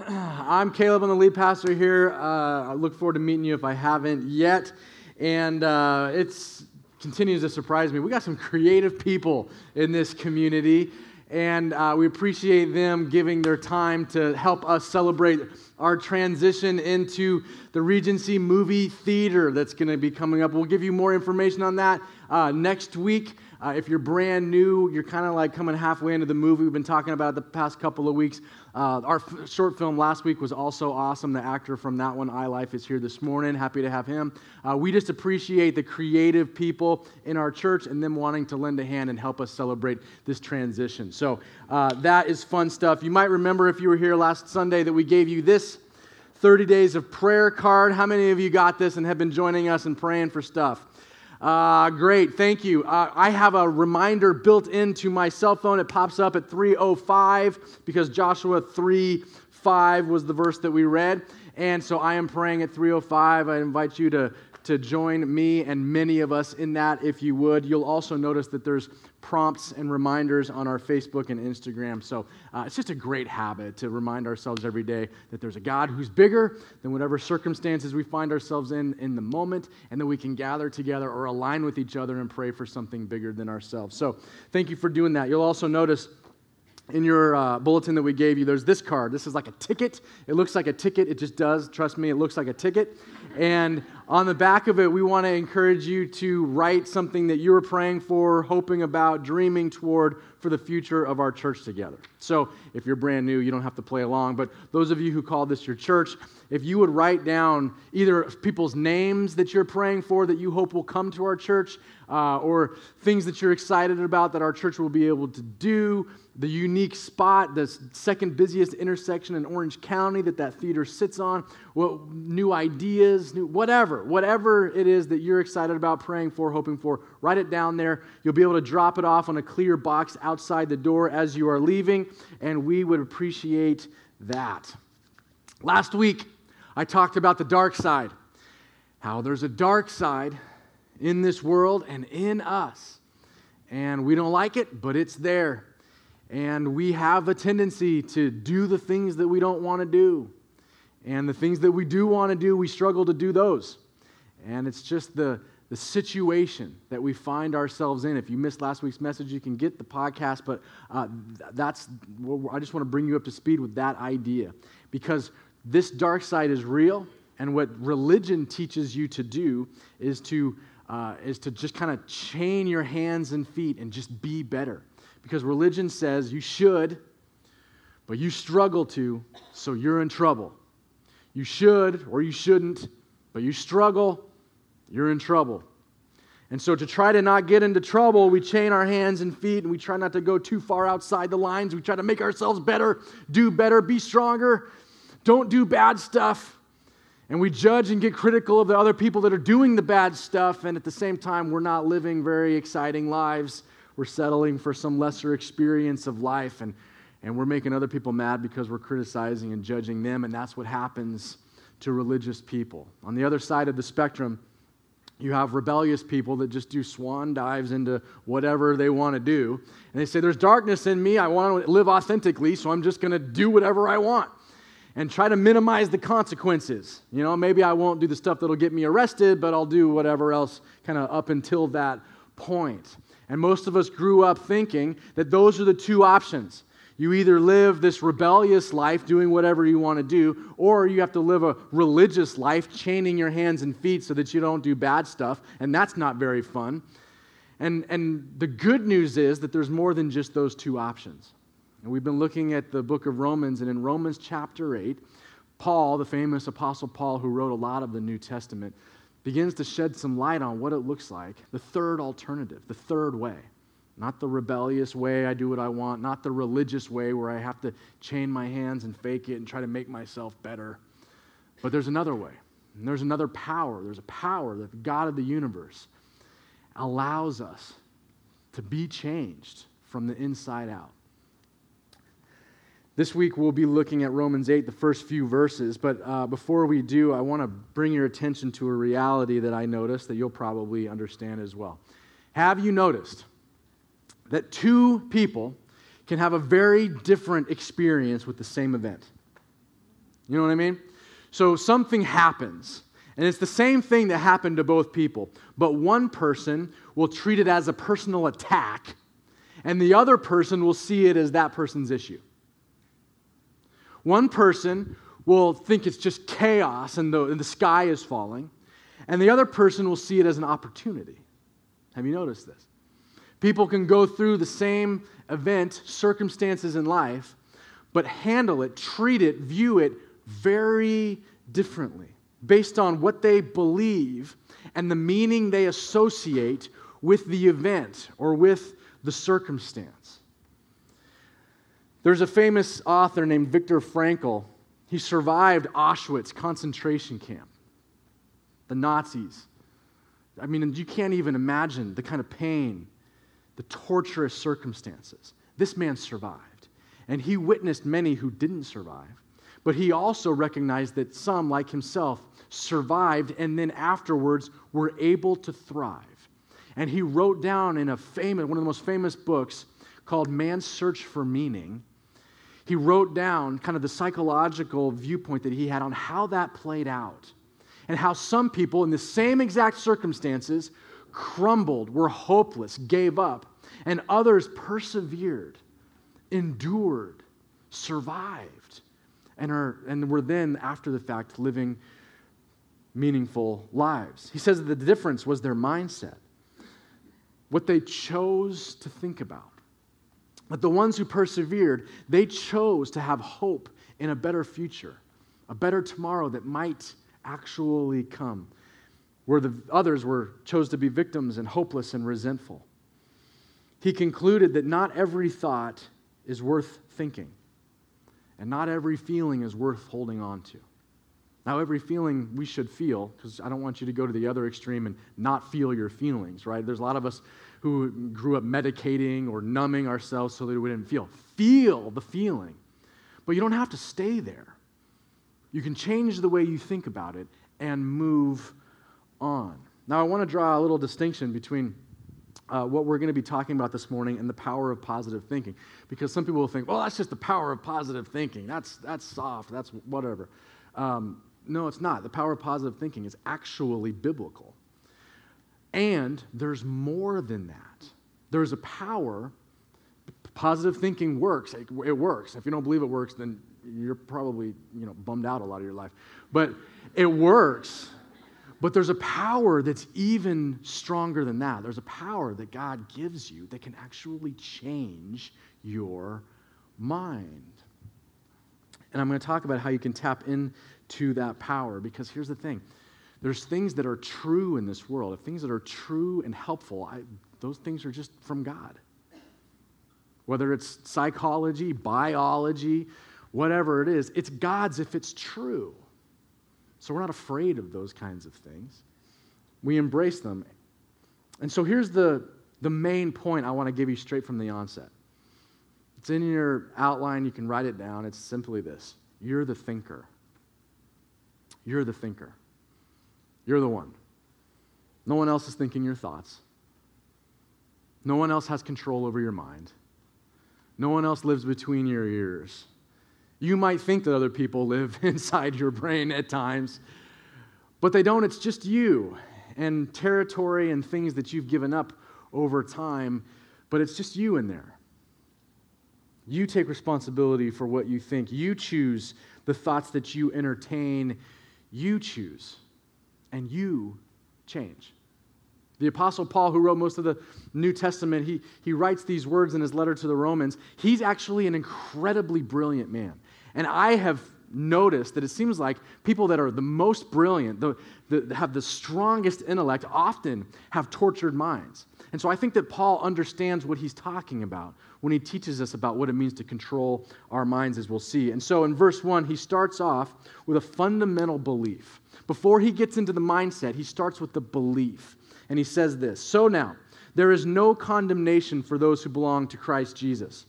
I'm Caleb. I'm the lead pastor here. Uh, I look forward to meeting you if I haven't yet. And uh, it continues to surprise me. We got some creative people in this community, and uh, we appreciate them giving their time to help us celebrate our transition into the Regency Movie Theater that's going to be coming up. We'll give you more information on that uh, next week. Uh, if you're brand new, you're kind of like coming halfway into the movie. We've been talking about the past couple of weeks. Uh, our f- short film last week was also awesome. The actor from that one, I Life, is here this morning. Happy to have him. Uh, we just appreciate the creative people in our church and them wanting to lend a hand and help us celebrate this transition. So uh, that is fun stuff. You might remember if you were here last Sunday that we gave you this 30 days of prayer card. How many of you got this and have been joining us and praying for stuff? Uh, great, thank you. Uh, I have a reminder built into my cell phone. It pops up at 3:05 because Joshua 3:5 was the verse that we read, and so I am praying at 3:05. I invite you to to join me and many of us in that if you would. You'll also notice that there's prompts and reminders on our Facebook and Instagram. So uh, it's just a great habit to remind ourselves every day that there's a God who's bigger than whatever circumstances we find ourselves in in the moment, and that we can gather together or align with each other and pray for something bigger than ourselves. So thank you for doing that. You'll also notice in your uh, bulletin that we gave you, there's this card. This is like a ticket. It looks like a ticket. It just does. Trust me, it looks like a ticket. And on the back of it, we want to encourage you to write something that you are praying for, hoping about, dreaming toward for the future of our church together. So if you're brand new, you don't have to play along. But those of you who call this your church, if you would write down either people's names that you're praying for that you hope will come to our church, uh, or things that you're excited about that our church will be able to do, the unique spot, the second busiest intersection in Orange County that that theater sits on, what, new ideas, new, whatever, whatever it is that you're excited about, praying for, hoping for, write it down there. You'll be able to drop it off on a clear box outside the door as you are leaving, and we would appreciate that. Last week, I talked about the dark side, how there's a dark side in this world and in us. And we don't like it, but it's there. And we have a tendency to do the things that we don't want to do. And the things that we do want to do, we struggle to do those. And it's just the, the situation that we find ourselves in. If you missed last week's message, you can get the podcast, but uh, that's, I just want to bring you up to speed with that idea. Because this dark side is real, and what religion teaches you to do is to, uh, is to just kind of chain your hands and feet and just be better because religion says you should, but you struggle to, so you're in trouble. You should or you shouldn't, but you struggle, you're in trouble. And so, to try to not get into trouble, we chain our hands and feet and we try not to go too far outside the lines. We try to make ourselves better, do better, be stronger, don't do bad stuff. And we judge and get critical of the other people that are doing the bad stuff. And at the same time, we're not living very exciting lives we're settling for some lesser experience of life, and, and we're making other people mad because we're criticizing and judging them, and that's what happens to religious people. On the other side of the spectrum, you have rebellious people that just do swan dives into whatever they want to do. And they say, There's darkness in me. I want to live authentically, so I'm just going to do whatever I want and try to minimize the consequences. You know, maybe I won't do the stuff that'll get me arrested, but I'll do whatever else kind of up until that point. And most of us grew up thinking that those are the two options. You either live this rebellious life doing whatever you want to do, or you have to live a religious life chaining your hands and feet so that you don't do bad stuff, and that's not very fun. And, and the good news is that there's more than just those two options. And we've been looking at the book of Romans, and in Romans chapter 8, Paul, the famous apostle Paul, who wrote a lot of the New Testament, begins to shed some light on what it looks like the third alternative, the third way. Not the rebellious way, I do what I want, not the religious way where I have to chain my hands and fake it and try to make myself better. But there's another way. And there's another power. There's a power that the God of the universe allows us to be changed from the inside out. This week we'll be looking at Romans 8, the first few verses. But uh, before we do, I want to bring your attention to a reality that I noticed that you'll probably understand as well. Have you noticed that two people can have a very different experience with the same event? You know what I mean? So something happens. And it's the same thing that happened to both people. But one person will treat it as a personal attack, and the other person will see it as that person's issue. One person will think it's just chaos and the, and the sky is falling, and the other person will see it as an opportunity. Have you noticed this? People can go through the same event, circumstances in life, but handle it, treat it, view it very differently based on what they believe and the meaning they associate with the event or with the circumstance. There's a famous author named Viktor Frankl. He survived Auschwitz concentration camp, the Nazis. I mean, you can't even imagine the kind of pain, the torturous circumstances. This man survived, and he witnessed many who didn't survive. But he also recognized that some, like himself, survived and then afterwards were able to thrive. And he wrote down in a famous, one of the most famous books called Man's Search for Meaning, he wrote down kind of the psychological viewpoint that he had on how that played out and how some people in the same exact circumstances crumbled, were hopeless, gave up, and others persevered, endured, survived, and, are, and were then, after the fact, living meaningful lives. He says that the difference was their mindset, what they chose to think about. But the ones who persevered, they chose to have hope in a better future, a better tomorrow that might actually come, where the others were chose to be victims and hopeless and resentful. He concluded that not every thought is worth thinking, and not every feeling is worth holding on to. Now, every feeling we should feel, because I don't want you to go to the other extreme and not feel your feelings, right? There's a lot of us who grew up medicating or numbing ourselves so that we didn't feel. Feel the feeling, but you don't have to stay there. You can change the way you think about it and move on. Now, I want to draw a little distinction between uh, what we're going to be talking about this morning and the power of positive thinking. Because some people will think, well, that's just the power of positive thinking. That's, that's soft. That's whatever. Um, no, it's not. The power of positive thinking is actually biblical. And there's more than that. There's a power. Positive thinking works. It, works. If you don't believe it works, then you're probably you know bummed out a lot of your life. But it works. But there's a power that's even stronger than that. There's a power that God gives you that can actually change your mind. And I'm going to talk about how you can tap into that power because here's the thing there's things that are true in this world, things that are true and helpful. I, those things are just from God. Whether it's psychology, biology, whatever it is, it's God's if it's true. So we're not afraid of those kinds of things. We embrace them. And so here's the, the main point I want to give you straight from the onset. It's in your outline, you can write it down. It's simply this You're the thinker. You're the thinker. You're the one. No one else is thinking your thoughts. No one else has control over your mind. No one else lives between your ears. You might think that other people live inside your brain at times, but they don't. It's just you and territory and things that you've given up over time, but it's just you in there. You take responsibility for what you think. You choose the thoughts that you entertain. You choose, and you change. The Apostle Paul, who wrote most of the New Testament, he, he writes these words in his letter to the Romans. He's actually an incredibly brilliant man. And I have noticed that it seems like people that are the most brilliant, the, the, have the strongest intellect, often have tortured minds. And so I think that Paul understands what he's talking about when he teaches us about what it means to control our minds, as we'll see. And so in verse 1, he starts off with a fundamental belief. Before he gets into the mindset, he starts with the belief. And he says this So now, there is no condemnation for those who belong to Christ Jesus.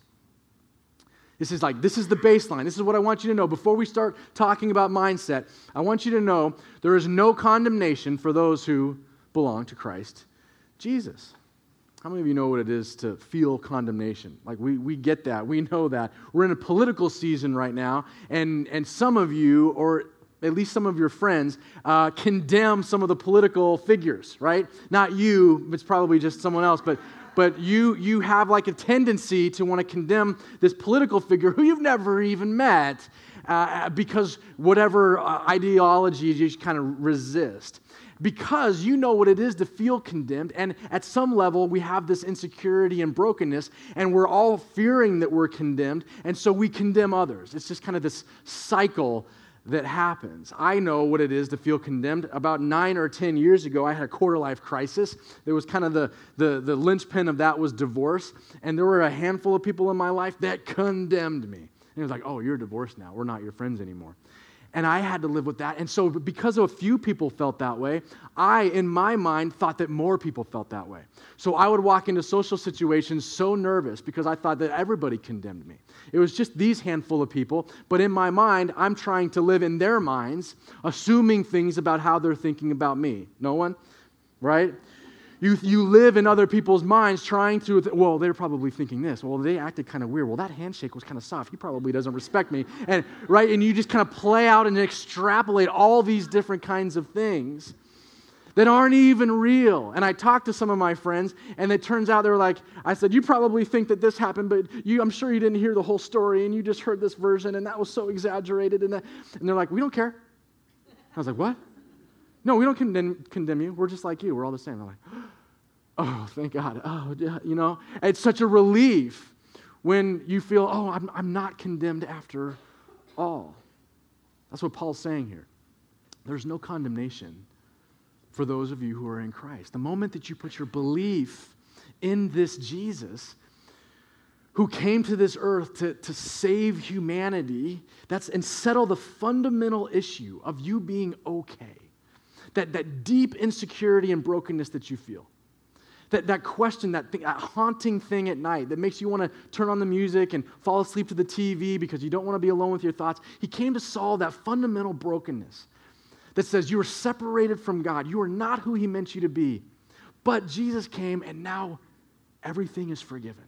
This is like, this is the baseline. This is what I want you to know. Before we start talking about mindset, I want you to know there is no condemnation for those who belong to Christ Jesus. How many of you know what it is to feel condemnation? Like, we, we get that. We know that. We're in a political season right now, and, and some of you, or at least some of your friends, uh, condemn some of the political figures, right? Not you, it's probably just someone else, but, but you, you have like a tendency to want to condemn this political figure who you've never even met uh, because whatever uh, ideologies you just kind of resist because you know what it is to feel condemned. And at some level, we have this insecurity and brokenness, and we're all fearing that we're condemned, and so we condemn others. It's just kind of this cycle that happens. I know what it is to feel condemned. About nine or 10 years ago, I had a quarter life crisis. There was kind of the, the, the linchpin of that was divorce, and there were a handful of people in my life that condemned me. And it was like, oh, you're divorced now. We're not your friends anymore. And I had to live with that. And so, because a few people felt that way, I, in my mind, thought that more people felt that way. So, I would walk into social situations so nervous because I thought that everybody condemned me. It was just these handful of people. But in my mind, I'm trying to live in their minds, assuming things about how they're thinking about me. No one? Right? You, you live in other people's minds trying to, well, they're probably thinking this. Well, they acted kind of weird. Well, that handshake was kind of soft. He probably doesn't respect me. And, right? And you just kind of play out and extrapolate all these different kinds of things that aren't even real. And I talked to some of my friends, and it turns out they were like, I said, You probably think that this happened, but you, I'm sure you didn't hear the whole story, and you just heard this version, and that was so exaggerated. And, that, and they're like, We don't care. I was like, What? No, we don't condemn, condemn you. We're just like you. We're all the same. They're like, oh, thank God. Oh, you know, it's such a relief when you feel, oh, I'm, I'm not condemned after all. That's what Paul's saying here. There's no condemnation for those of you who are in Christ. The moment that you put your belief in this Jesus, who came to this earth to, to save humanity, that's and settle the fundamental issue of you being okay that, that deep insecurity and brokenness that you feel. That, that question, that, thing, that haunting thing at night that makes you want to turn on the music and fall asleep to the TV because you don't want to be alone with your thoughts. He came to solve that fundamental brokenness that says you are separated from God. You are not who He meant you to be. But Jesus came and now everything is forgiven.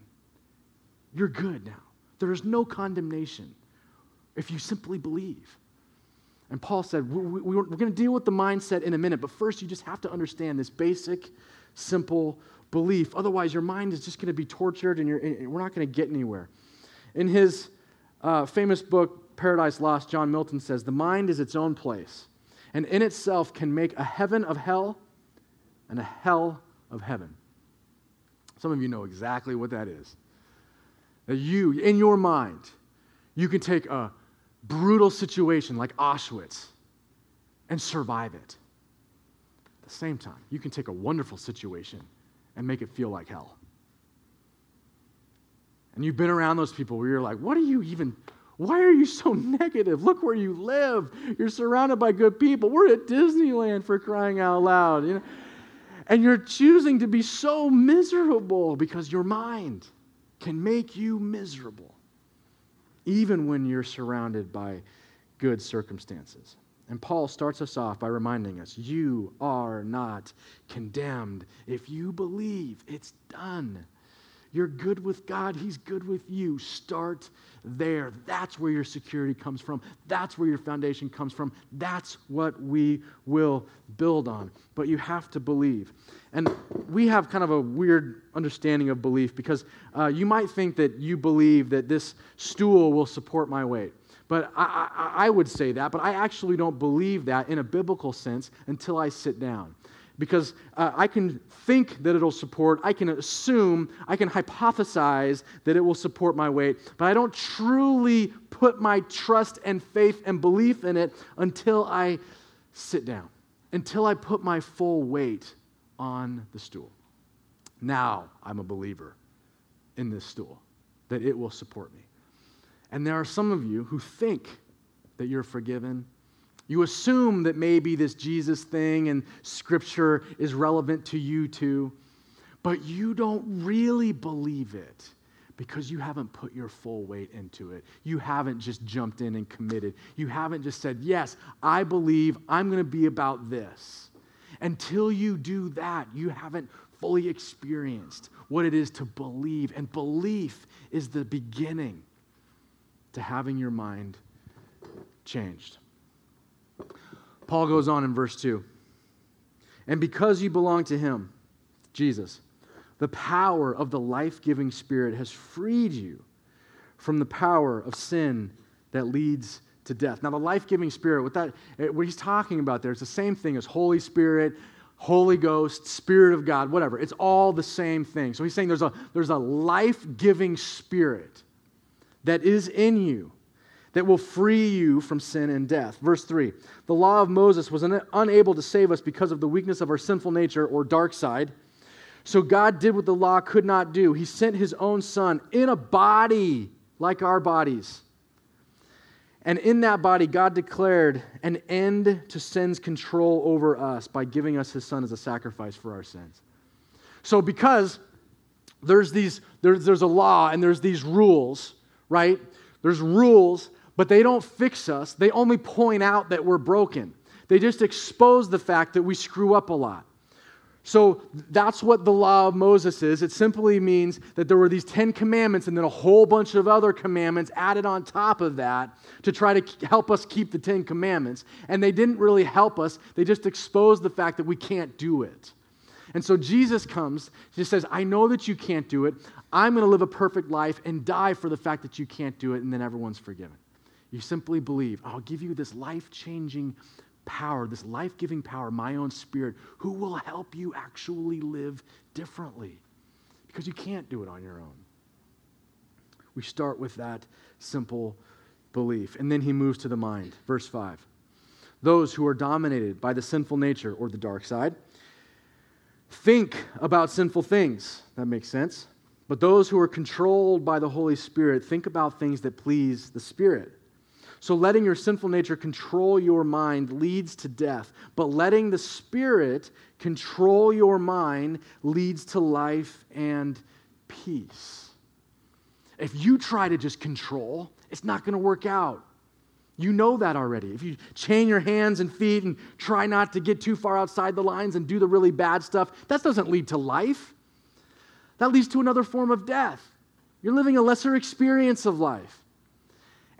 You're good now. There is no condemnation if you simply believe. And Paul said, we, we, We're going to deal with the mindset in a minute, but first you just have to understand this basic, simple belief. Otherwise, your mind is just going to be tortured and, and we're not going to get anywhere. In his uh, famous book, Paradise Lost, John Milton says, The mind is its own place, and in itself can make a heaven of hell and a hell of heaven. Some of you know exactly what that is. That you, in your mind, you can take a brutal situation like Auschwitz and survive it. At the same time, you can take a wonderful situation and make it feel like hell. And you've been around those people where you're like, what are you even, why are you so negative? Look where you live. You're surrounded by good people. We're at Disneyland for crying out loud. You know? And you're choosing to be so miserable because your mind can make you miserable even when you're surrounded by good circumstances. And Paul starts us off by reminding us you are not condemned. If you believe, it's done. You're good with God, He's good with you. Start there. That's where your security comes from. That's where your foundation comes from. That's what we will build on. But you have to believe. And we have kind of a weird understanding of belief because uh, you might think that you believe that this stool will support my weight. But I, I, I would say that, but I actually don't believe that in a biblical sense until I sit down because uh, I can think that it'll support, I can assume, I can hypothesize that it will support my weight, but I don't truly put my trust and faith and belief in it until I sit down, until I put my full weight on the stool. Now I'm a believer in this stool, that it will support me. And there are some of you who think that you're forgiven you assume that maybe this Jesus thing and scripture is relevant to you too, but you don't really believe it because you haven't put your full weight into it. You haven't just jumped in and committed. You haven't just said, Yes, I believe I'm going to be about this. Until you do that, you haven't fully experienced what it is to believe. And belief is the beginning to having your mind changed. Paul goes on in verse 2 And because you belong to him, Jesus, the power of the life giving Spirit has freed you from the power of sin that leads to death. Now, the life giving Spirit, what, that, what he's talking about there is the same thing as Holy Spirit, Holy Ghost, Spirit of God, whatever. It's all the same thing. So he's saying there's a, there's a life giving Spirit that is in you that will free you from sin and death. Verse 3 The law of Moses was un- unable to save us because of the weakness of our sinful nature or dark side. So God did what the law could not do. He sent his own son in a body like our bodies. And in that body, God declared an end to sin's control over us by giving us his son as a sacrifice for our sins. So, because there's, these, there's, there's a law and there's these rules, right? There's rules, but they don't fix us. They only point out that we're broken. They just expose the fact that we screw up a lot. So that's what the law of Moses is. It simply means that there were these 10 commandments and then a whole bunch of other commandments added on top of that to try to help us keep the 10 commandments. And they didn't really help us, they just exposed the fact that we can't do it. And so Jesus comes, he says, I know that you can't do it. I'm going to live a perfect life and die for the fact that you can't do it, and then everyone's forgiven. You simply believe, oh, I'll give you this life changing power, this life giving power, my own spirit, who will help you actually live differently because you can't do it on your own. We start with that simple belief. And then he moves to the mind. Verse 5. Those who are dominated by the sinful nature or the dark side think about sinful things. That makes sense. But those who are controlled by the Holy Spirit think about things that please the Spirit. So, letting your sinful nature control your mind leads to death, but letting the Spirit control your mind leads to life and peace. If you try to just control, it's not going to work out. You know that already. If you chain your hands and feet and try not to get too far outside the lines and do the really bad stuff, that doesn't lead to life. That leads to another form of death. You're living a lesser experience of life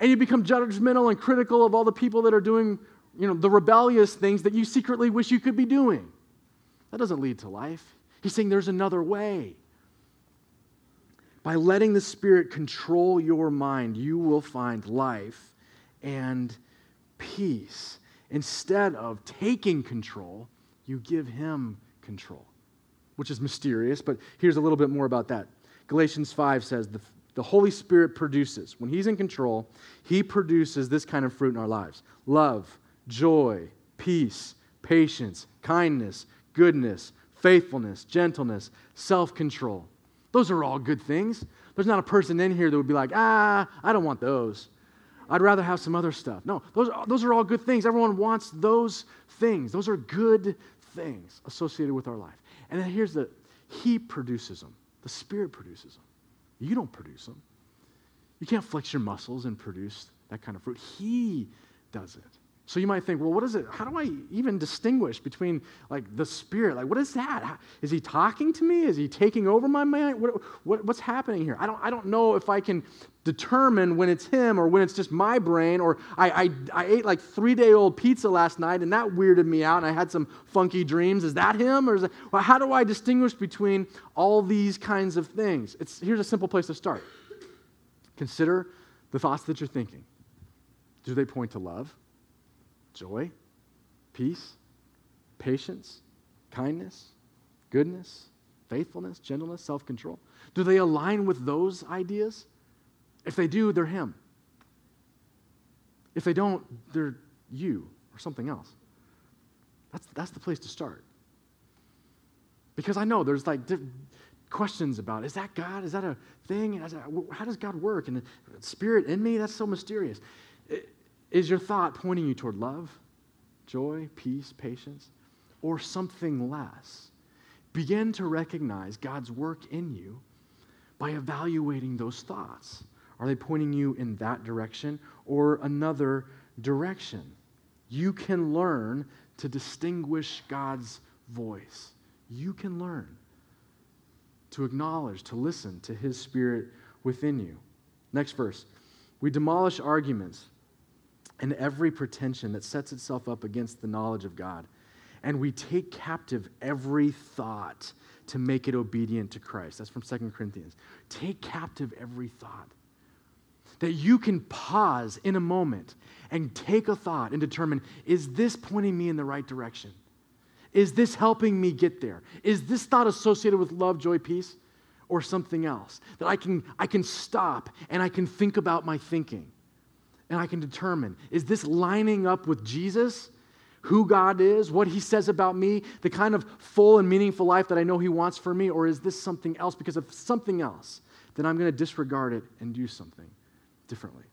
and you become judgmental and critical of all the people that are doing you know, the rebellious things that you secretly wish you could be doing. That doesn't lead to life. He's saying there's another way. By letting the Spirit control your mind, you will find life and peace. Instead of taking control, you give Him control, which is mysterious, but here's a little bit more about that. Galatians 5 says, The Holy Spirit produces. When He's in control, He produces this kind of fruit in our lives love, joy, peace, patience, kindness, goodness, faithfulness, gentleness, self control. Those are all good things. There's not a person in here that would be like, ah, I don't want those. I'd rather have some other stuff. No, those, those are all good things. Everyone wants those things. Those are good things associated with our life. And then here's the He produces them, the Spirit produces them. You don't produce them. You can't flex your muscles and produce that kind of fruit. He does it. So you might think, well, what is it? How do I even distinguish between like the spirit? Like, what is that? Is he talking to me? Is he taking over my mind? What, what, what's happening here? I don't, I don't know if I can determine when it's him or when it's just my brain. Or I, I, I ate like three day old pizza last night and that weirded me out and I had some funky dreams. Is that him? Or is that, well, how do I distinguish between all these kinds of things? It's, here's a simple place to start. Consider the thoughts that you're thinking. Do they point to love? joy, peace, patience, kindness, goodness, faithfulness, gentleness, self control? Do they align with those ideas? If they do, they're Him. If they don't, they're you or something else. That's, that's the place to start. Because I know there's like questions about is that God? Is that a thing? How does God work? And spirit in me? That's so mysterious. Is your thought pointing you toward love, joy, peace, patience, or something less? Begin to recognize God's work in you by evaluating those thoughts. Are they pointing you in that direction or another direction? You can learn to distinguish God's voice. You can learn. to acknowledge, to listen to His Spirit within you. Next verse. We demolish arguments and every pretension that sets itself up against the knowledge of God. And we take captive every thought to make it obedient to Christ. That's from 2 Corinthians. Take captive every thought. That you can pause in a moment and take a thought and determine is this pointing me in the right direction? Is this helping me get there? Is this thought associated with love, joy, peace, or something else? That I can, I can stop and I can think about my thinking and I can determine is this lining up with Jesus? Who God is, what He says about me, the kind of full and meaningful life that I know He wants for me, or is this something else? Because if something else, then I'm going to disregard it and do something differently.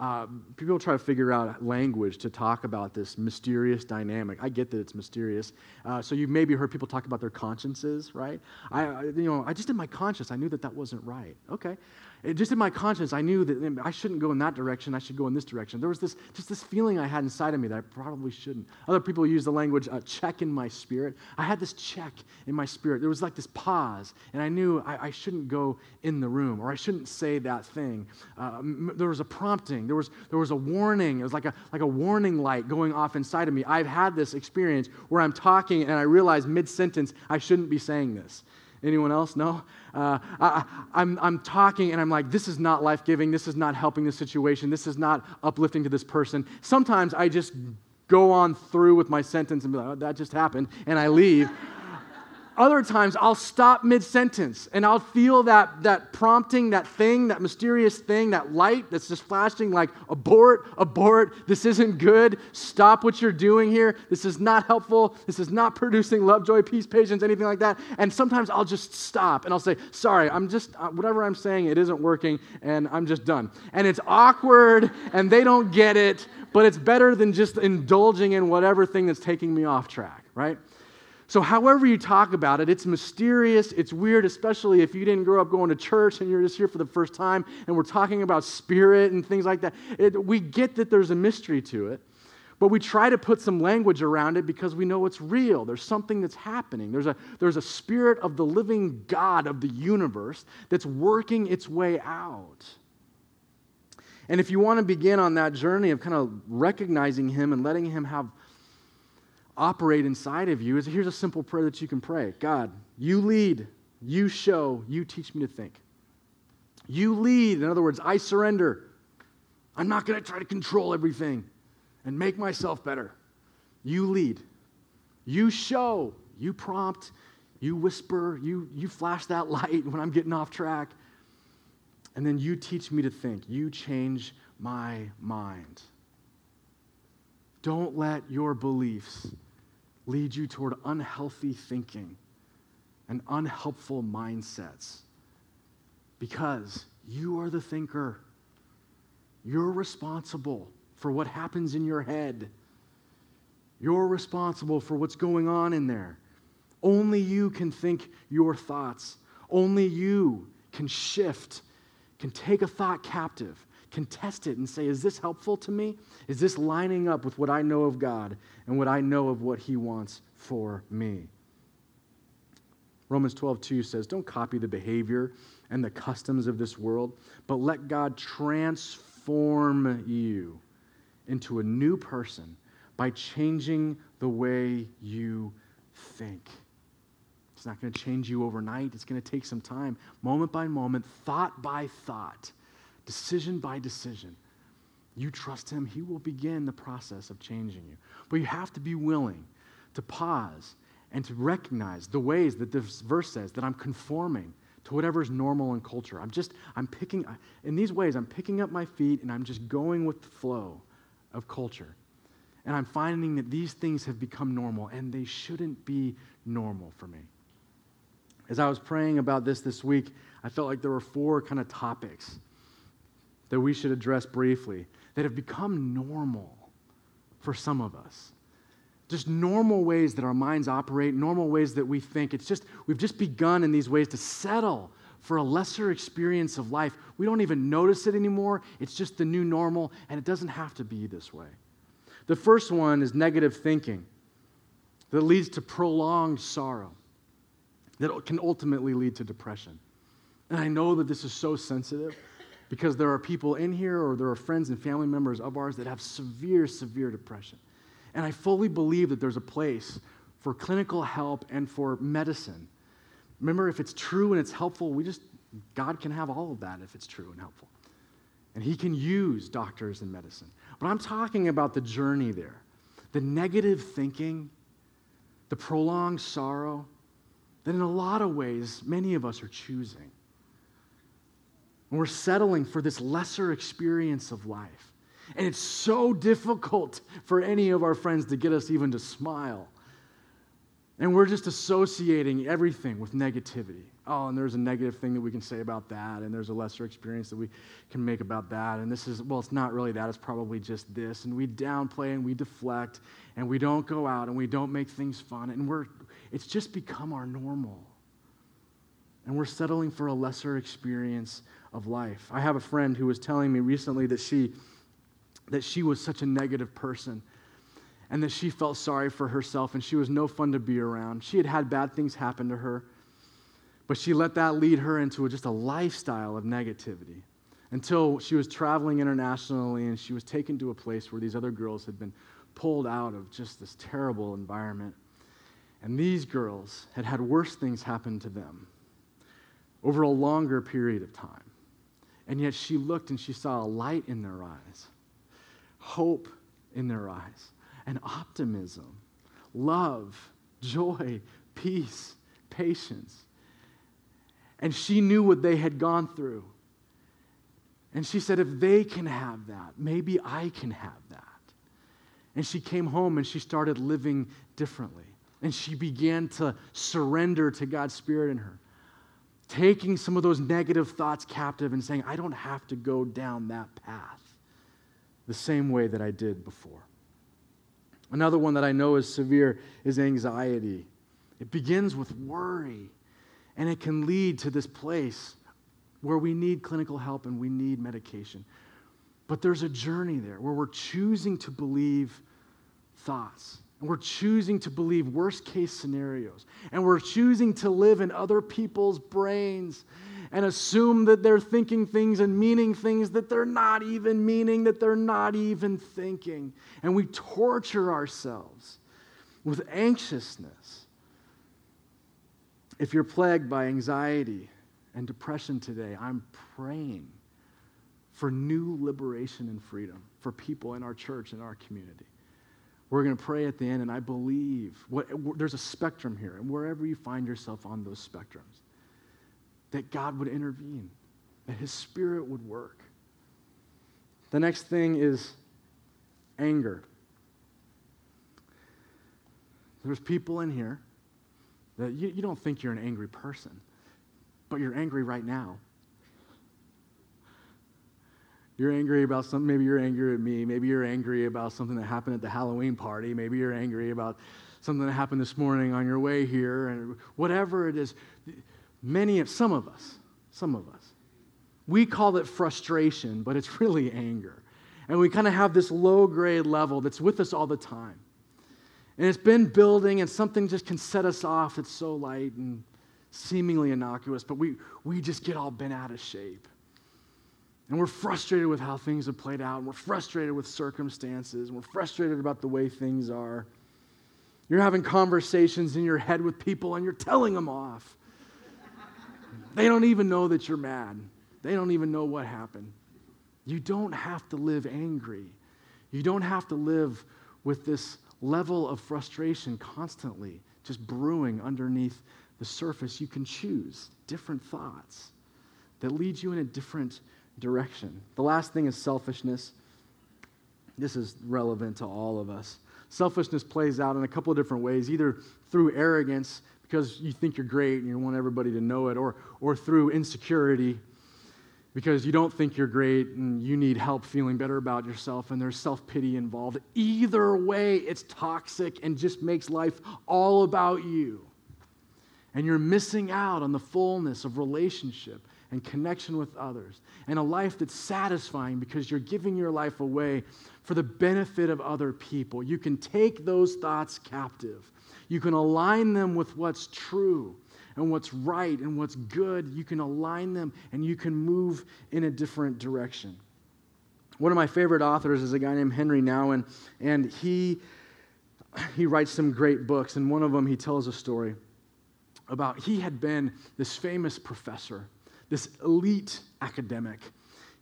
Uh, people try to figure out language to talk about this mysterious dynamic. I get that it's mysterious. Uh, so you've maybe heard people talk about their consciences, right? I, you know, I just in my conscience, I knew that that wasn't right. Okay, it, just in my conscience, I knew that I shouldn't go in that direction. I should go in this direction. There was this, just this feeling I had inside of me that I probably shouldn't. Other people use the language uh, check in my spirit. I had this check in my spirit. There was like this pause, and I knew I, I shouldn't go in the room or I shouldn't say that thing. Uh, there was a prompting. There was, there was a warning. It was like a, like a warning light going off inside of me. I've had this experience where I'm talking and I realize mid sentence I shouldn't be saying this. Anyone else? No? Uh, I, I'm, I'm talking and I'm like, this is not life giving. This is not helping the situation. This is not uplifting to this person. Sometimes I just go on through with my sentence and be like, oh, that just happened, and I leave. Other times I'll stop mid sentence and I'll feel that, that prompting, that thing, that mysterious thing, that light that's just flashing like, abort, abort, this isn't good. Stop what you're doing here. This is not helpful. This is not producing love, joy, peace, patience, anything like that. And sometimes I'll just stop and I'll say, sorry, I'm just, uh, whatever I'm saying, it isn't working and I'm just done. And it's awkward and they don't get it, but it's better than just indulging in whatever thing that's taking me off track, right? So, however you talk about it, it's mysterious, it's weird, especially if you didn't grow up going to church and you're just here for the first time and we're talking about spirit and things like that. It, we get that there's a mystery to it, but we try to put some language around it because we know it's real. There's something that's happening. There's a, there's a spirit of the living God of the universe that's working its way out. And if you want to begin on that journey of kind of recognizing Him and letting Him have operate inside of you is here's a simple prayer that you can pray God, you lead, you show, you teach me to think. You lead. In other words, I surrender. I'm not going to try to control everything and make myself better. You lead. You show. You prompt. You whisper. You, you flash that light when I'm getting off track. And then you teach me to think. You change my mind. Don't let your beliefs lead you toward unhealthy thinking and unhelpful mindsets because you are the thinker. You're responsible for what happens in your head. You're responsible for what's going on in there. Only you can think your thoughts. Only you can shift, can take a thought captive, can test it and say, is this helpful to me? Is this lining up with what I know of God and what I know of what He wants for me? Romans 12, 2 says, Don't copy the behavior and the customs of this world, but let God transform you into a new person by changing the way you think. It's not going to change you overnight. It's going to take some time, moment by moment, thought by thought decision by decision, you trust Him, He will begin the process of changing you. But you have to be willing to pause and to recognize the ways that this verse says that I'm conforming to whatever's normal in culture. I'm just, I'm picking, in these ways, I'm picking up my feet and I'm just going with the flow of culture. And I'm finding that these things have become normal and they shouldn't be normal for me. As I was praying about this this week, I felt like there were four kind of topics that we should address briefly that have become normal for some of us. Just normal ways that our minds operate, normal ways that we think. It's just, we've just begun in these ways to settle for a lesser experience of life. We don't even notice it anymore. It's just the new normal, and it doesn't have to be this way. The first one is negative thinking that leads to prolonged sorrow. that can ultimately lead to depression. And I know that this is so sensitive because there are people in here or there are friends and family members of ours that have severe, severe depression. And I fully believe that there's a place for clinical help and for medicine. Remember, if it's true and it's helpful, we just, God can have all of that if it's true and helpful. And He can use doctors and medicine. But I'm talking about the journey there the negative thinking, the prolonged sorrow that in a lot of ways many of us are choosing. And we're settling for this lesser experience of life. And it's so difficult for any of our friends to get us even to smile. And we're just associating everything with negativity. Oh, and there's a negative thing that we can say about that, and there's a lesser experience that we can make about that. And this is, well, it's not really that, it's probably just this. And we downplay and we deflect, and we don't go out and we don't make things fun. And we're, it's just become our normal. And we're settling for a lesser experience of life. I have a friend who was telling me recently that she that she was such a negative person and that she felt sorry for herself and she was no fun to be around. She had had bad things happen to her, but she let that lead her into just a lifestyle of negativity until she was traveling internationally and she was taken to a place where these other girls had been pulled out of just this terrible environment. And these girls had had worse things happen to them over a longer period of time. And yet she looked and she saw a light in their eyes, hope in their eyes, and optimism, love, joy, peace, patience. And she knew what they had gone through. And she said, if they can have that, maybe I can have that. And she came home and she started living differently. And she began to surrender to God's Spirit in her taking some of those negative thoughts captive and saying, I don't have to go down that path the same way that I did before. Another one that I know is severe is anxiety. It begins with worry, and it can lead to this place where we need clinical help and we need medication. But there's a journey there where we're choosing to believe thoughts and we're choosing to believe worst case scenarios. And we're choosing to live in other people's brains and assume that they're thinking things and meaning things that they're not even meaning, that they're not even thinking. And we torture ourselves with anxiousness. If you're plagued by anxiety and depression today, I'm praying for new liberation and freedom for people in our church and our community. We're going to pray at the end, and I believe what, there's a spectrum here, and wherever you find yourself on those spectrums, that God would intervene, that His Spirit would work. The next thing is anger. There's people in here that you, you don't think you're an angry person, but you're angry right now. You're angry about something. Maybe you're angry at me. Maybe you're angry about something that happened at the Halloween party. Maybe you're angry about something that happened this morning on your way here, and whatever it is. Many of, some of us, some of us, we call it frustration, but it's really anger. And we kind of have this low grade level that's with us all the time. And it's been building, and something just can set us off. It's so light and seemingly innocuous, but we, we just get all bent out of shape. And we're frustrated with how things have played out, and we're frustrated with circumstances, and we're frustrated about the way things are. You're having conversations in your head with people, and you're telling them off. they don't even know that you're mad, they don't even know what happened. You don't have to live angry. You don't have to live with this level of frustration constantly just brewing underneath the surface. You can choose different thoughts that lead you in a different direction. The last thing is selfishness. This is relevant to all of us. Selfishness plays out in a couple of different ways, either through arrogance, because you think you're great and you want everybody to know it, or, or through insecurity, because you don't think you're great and you need help feeling better about yourself, and there's self pity involved. Either way, it's toxic and just makes life all about you. And you're missing out on the fullness of relationship and connection with others, and a life that's satisfying because you're giving your life away for the benefit of other people. You can take those thoughts captive, you can align them with what's true, and what's right and what's good. You can align them and you can move in a different direction. One of my favorite authors is a guy named Henry Nouwen, and he, he writes some great books. And one of them, he tells a story about he had been this famous professor, this elite academic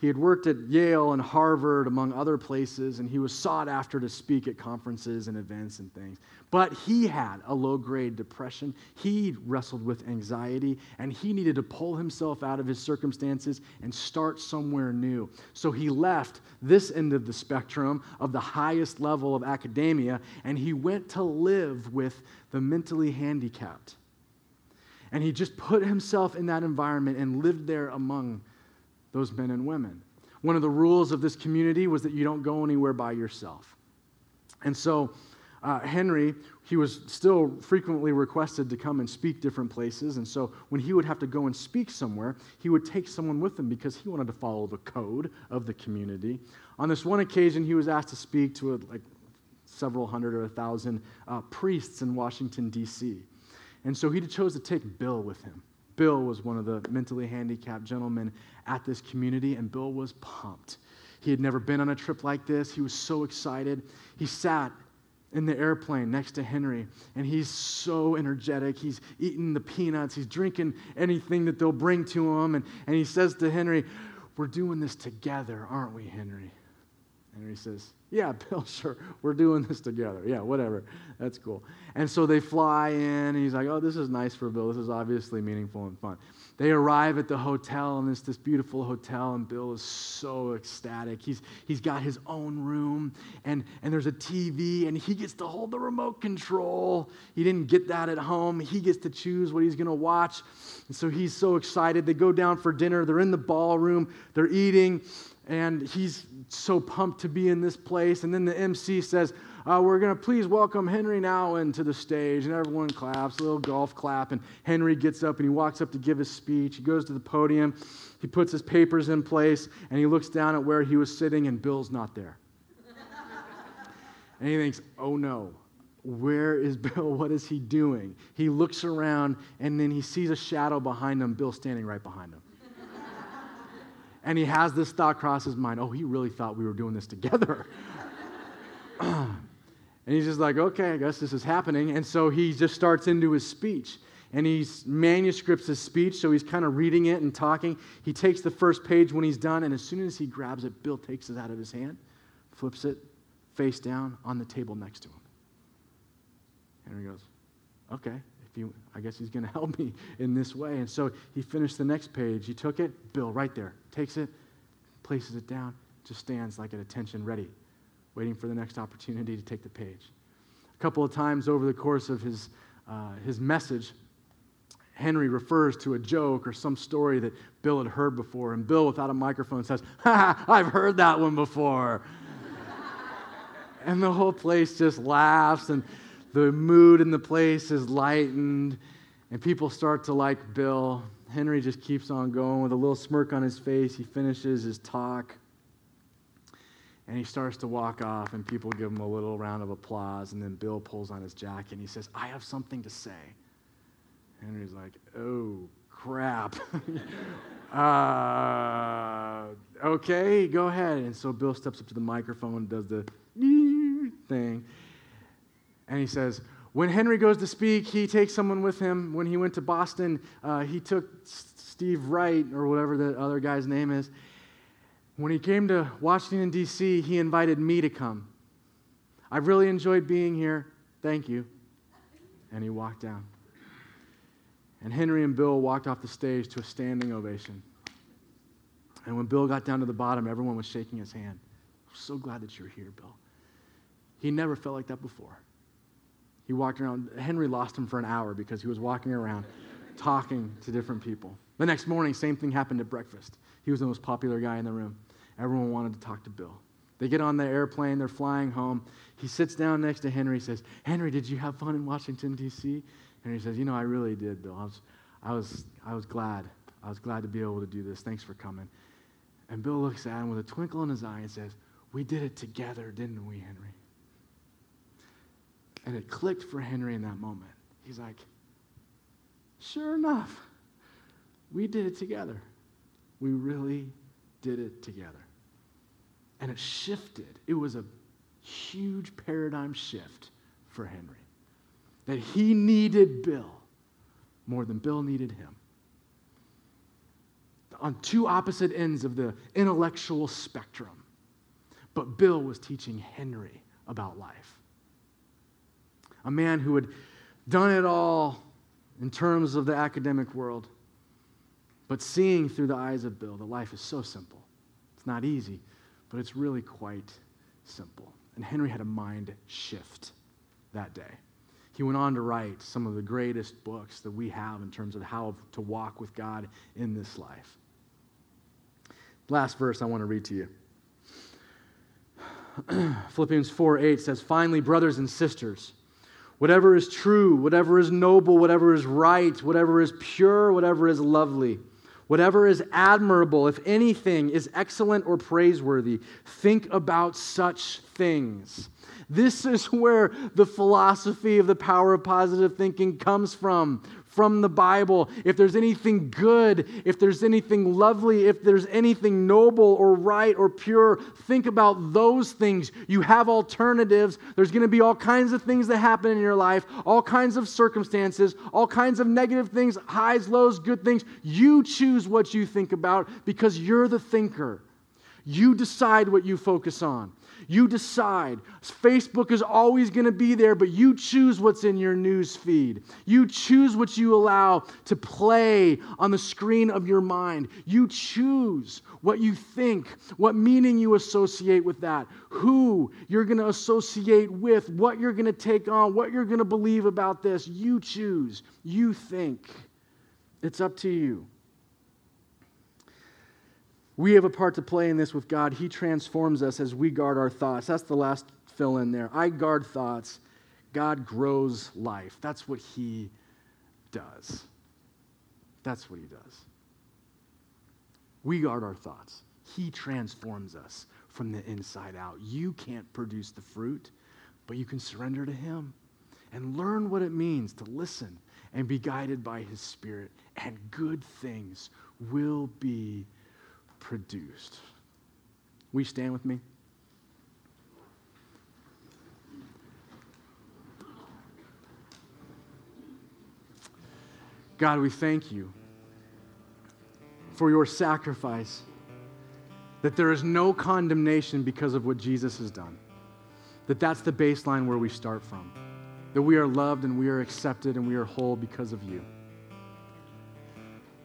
he had worked at Yale and Harvard, among other places, and he was sought after to speak at conferences and events and things. But he had a low grade depression. He wrestled with anxiety, and he needed to pull himself out of his circumstances and start somewhere new. So he left this end of the spectrum of the highest level of academia, and he went to live with the mentally handicapped. And he just put himself in that environment and lived there among those men and women. One of the rules of this community was that you don't go anywhere by yourself. And so, uh, Henry, he was still frequently requested to come and speak different places. And so, when he would have to go and speak somewhere, he would take someone with him because he wanted to follow the code of the community. On this one occasion, he was asked to speak to a, like several hundred or a thousand uh, priests in Washington, D.C. And so he chose to take Bill with him. Bill was one of the mentally handicapped gentlemen at this community, and Bill was pumped. He had never been on a trip like this. He was so excited. He sat in the airplane next to Henry, and he's so energetic. He's eating the peanuts, he's drinking anything that they'll bring to him. And, and he says to Henry, We're doing this together, aren't we, Henry? Henry says, Yeah, Bill, sure. We're doing this together. Yeah, whatever. That's cool. And so they fly in, and he's like, Oh, this is nice for Bill. This is obviously meaningful and fun. They arrive at the hotel, and it's this beautiful hotel, and Bill is so ecstatic. He's, he's got his own room, and, and there's a TV, and he gets to hold the remote control. He didn't get that at home. He gets to choose what he's going to watch. And so he's so excited. They go down for dinner. They're in the ballroom, they're eating, and he's so pumped to be in this place. And then the MC says, uh, We're going to please welcome Henry Nouwen to the stage. And everyone claps, a little golf clap. And Henry gets up and he walks up to give his speech. He goes to the podium, he puts his papers in place, and he looks down at where he was sitting, and Bill's not there. and he thinks, Oh no. Where is Bill? What is he doing? He looks around and then he sees a shadow behind him, Bill standing right behind him. And he has this thought cross his mind oh, he really thought we were doing this together. and he's just like, okay, I guess this is happening. And so he just starts into his speech. And he manuscripts his speech, so he's kind of reading it and talking. He takes the first page when he's done, and as soon as he grabs it, Bill takes it out of his hand, flips it face down on the table next to him. Henry goes, okay, if I guess he's going to help me in this way. And so he finished the next page. He took it, Bill, right there, takes it, places it down, just stands like at attention, ready, waiting for the next opportunity to take the page. A couple of times over the course of his, uh, his message, Henry refers to a joke or some story that Bill had heard before, and Bill, without a microphone, says, Ha, I've heard that one before. and the whole place just laughs, and the mood in the place is lightened, and people start to like Bill. Henry just keeps on going with a little smirk on his face. He finishes his talk, and he starts to walk off, and people give him a little round of applause. And then Bill pulls on his jacket and he says, I have something to say. Henry's like, Oh, crap. uh, okay, go ahead. And so Bill steps up to the microphone and does the thing. And he says, when Henry goes to speak, he takes someone with him. When he went to Boston, uh, he took Steve Wright, or whatever the other guy's name is. When he came to Washington, D.C., he invited me to come. I've really enjoyed being here. Thank you. And he walked down. And Henry and Bill walked off the stage to a standing ovation. And when Bill got down to the bottom, everyone was shaking his hand. I'm so glad that you're here, Bill. He never felt like that before. He walked around. Henry lost him for an hour because he was walking around talking to different people. The next morning, same thing happened at breakfast. He was the most popular guy in the room. Everyone wanted to talk to Bill. They get on the airplane, they're flying home. He sits down next to Henry, says, Henry, did you have fun in Washington, D.C.? Henry says, You know, I really did, Bill. I was, I was, I was glad. I was glad to be able to do this. Thanks for coming. And Bill looks at him with a twinkle in his eye and says, We did it together, didn't we, Henry? And it clicked for Henry in that moment. He's like, Sure enough, we did it together. We really did it together. And it shifted. It was a huge paradigm shift for Henry. That he needed Bill more than Bill needed him. On two opposite ends of the intellectual spectrum. But Bill was teaching Henry about life. A man who had done it all in terms of the academic world, but seeing through the eyes of Bill that life is so simple. It's not easy, but it's really quite simple. And Henry had a mind shift that day. He went on to write some of the greatest books that we have in terms of how to walk with God in this life. Last verse I want to read to you. Philippians 4 8 says, Finally, brothers and sisters, whatever is true, whatever is noble, whatever is right, whatever is pure, whatever is lovely, whatever is admirable, if anything is excellent or praiseworthy, think about such things. This is where the philosophy of the power of positive thinking comes from from the Bible, if there's anything good, if there's anything lovely, if there's anything noble or right or pure, think about those things. You have alternatives. There's going to be all kinds of things that happen in your life, all kinds of circumstances, all kinds of negative things, highs, lows, good things. You choose what you think about because you're the thinker. You decide what you focus on. You decide. Facebook is always going to be there, but you choose what's in your news feed. You choose what you allow to play on the screen of your mind. You choose what you think, what meaning you associate with that, who you're going to associate with, what you're going to take on, what you're going to believe about this. You choose. You think. It's up to you. We have a part to play in this with God. He transforms us as we guard our thoughts. That's the last fill in there. I guard thoughts. God grows life. That's what He does. That's what He does. We guard our thoughts. He transforms us from the inside out. You can't produce the fruit, but you can surrender to Him and learn what it means to listen and be guided by His Spirit, and good things will be produced. Will you stand with me? God, we thank you for your sacrifice, that there is no condemnation because of what Jesus has done, that that's the baseline where we start from, that we are loved and we are accepted and we are whole because of you.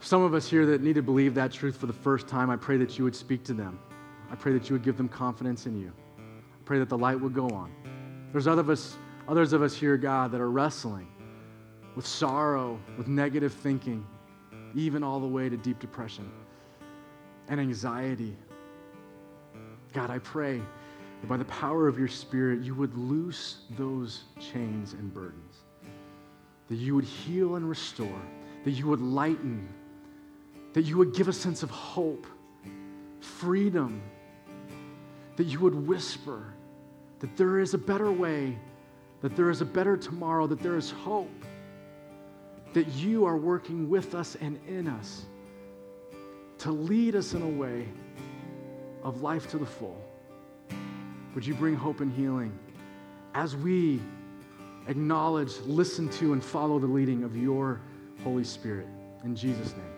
Some of us here that need to believe that truth for the first time, I pray that you would speak to them. I pray that you would give them confidence in you. I pray that the light would go on. There's other of us, others of us here, God, that are wrestling with sorrow, with negative thinking, even all the way to deep depression and anxiety. God, I pray that by the power of your Spirit, you would loose those chains and burdens, that you would heal and restore, that you would lighten that you would give a sense of hope, freedom, that you would whisper that there is a better way, that there is a better tomorrow, that there is hope, that you are working with us and in us to lead us in a way of life to the full. Would you bring hope and healing as we acknowledge, listen to, and follow the leading of your Holy Spirit? In Jesus' name.